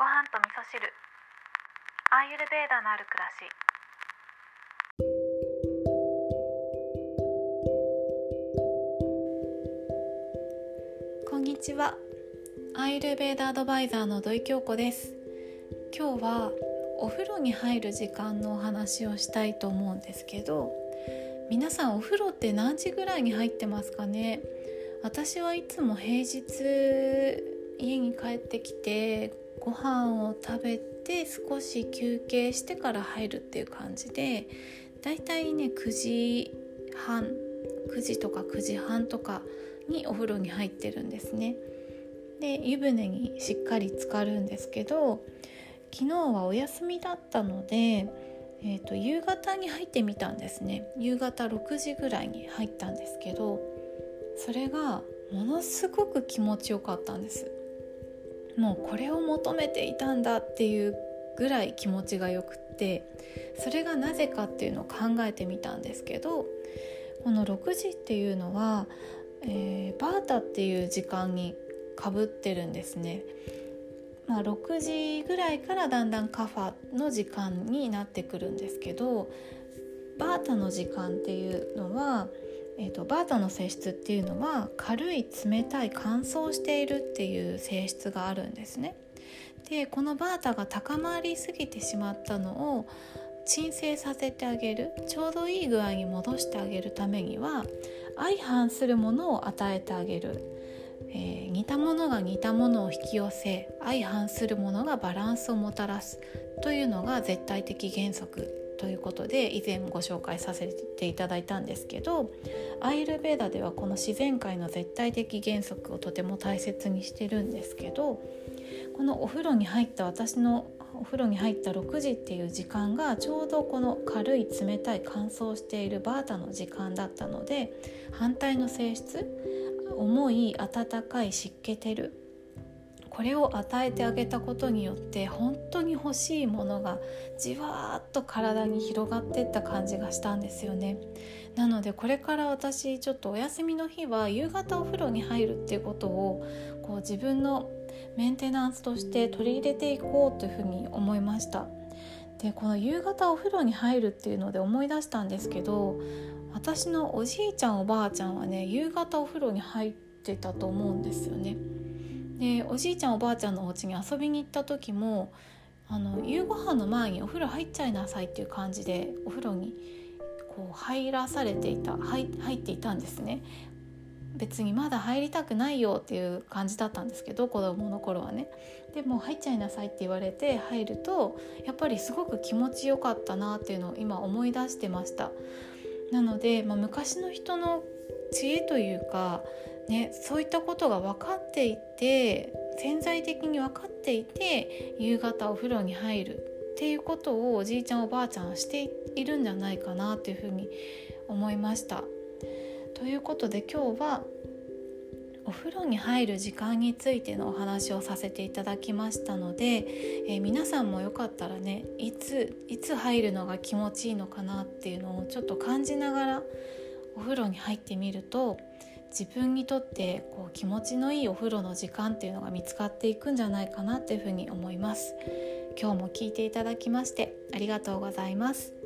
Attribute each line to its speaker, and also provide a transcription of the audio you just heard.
Speaker 1: ご飯と味噌汁。アーユルベーダのある暮らし。
Speaker 2: こんにちは。アーユルベーダアドバイザーの土井京子です。今日はお風呂に入る時間のお話をしたいと思うんですけど皆さんお風呂って何時ぐらいに入ってますかね？私はいつも平日家に帰ってきてご飯を食べて少し休憩してから入るっていう感じでだいたいね9時半9時とか9時半とかにお風呂に入ってるんですね。で湯船にしっかり浸かるんですけど昨日はお休みだったので、えーと、夕方に入ってみたんですね夕方6時ぐらいに入ったんですけどそれがものすごく気持ちよかったんですもうこれを求めていたんだっていうぐらい気持ちがよくってそれがなぜかっていうのを考えてみたんですけどこの6時っていうのは、えー、バータっていう時間にかぶってるんですね。まあ、6時ぐらいからだんだんカファの時間になってくるんですけどバータの時間っていうのはえーと、バータの性質っていうのは軽い冷たい乾燥しているっていう性質があるんですね。でこのバータが高まりすぎてしまったのを鎮静させてあげるちょうどいい具合に戻してあげるためには相反するものを与えてあげる、えー、似たものが似たものを引き寄せ相反するものがバランスをもたらすというのが絶対的原則ということで以前ご紹介させていただいたんですけどアイルベーダではこの自然界の絶対的原則をとても大切にしてるんですけどこのお風呂に入った私のお風呂に入った6時っていう時間がちょうどこの軽い冷たい乾燥しているバータの時間だったので反対の性質重い温かい湿気てるこれを与えてあげたことによって本当に欲しいものがじわーっと体に広がっていった感じがしたんですよね。なのでこれから私ちょっとお休みの日は夕方お風呂に入るっていうことをこう自分のメンテナンスとして取り入れていこうというふうに思いました。でこの夕方お風呂に入るっていうので思い出したんですけど私のおじいちゃんおばあちゃんはね夕方お風呂に入ってたと思うんですよね。でおじいちゃんおばあちゃんのお家に遊びに行った時もあの夕ご飯の前にお風呂入っちゃいなさいっていう感じでお風呂にこう入らされていた入入っていたんですね。別にまだ入りたくないよっていう感じだったんですけど子供の頃はね。でも入っちゃいなさいって言われて入るとやっぱりすごく気持ちよかったなっていうのを今思い出してました。なので、まあ、昔の人の知恵というかね、そういったことが分かっていて潜在的に分かっていて夕方お風呂に入るっていうことをおじいちゃんおばあちゃんはしているんじゃないかなというふうに思いました。ということで今日はお風呂に入る時間についてのお話をさせていただきましたので、えー、皆さんもよかったらねいついつ入るのが気持ちいいのかなっていうのをちょっと感じながらお風呂に入ってみると自分にとってこう気持ちのいいお風呂の時間っていうのが見つかっていくんじゃないかなっていうふうに思います。今日も聞いていただきましてありがとうございます。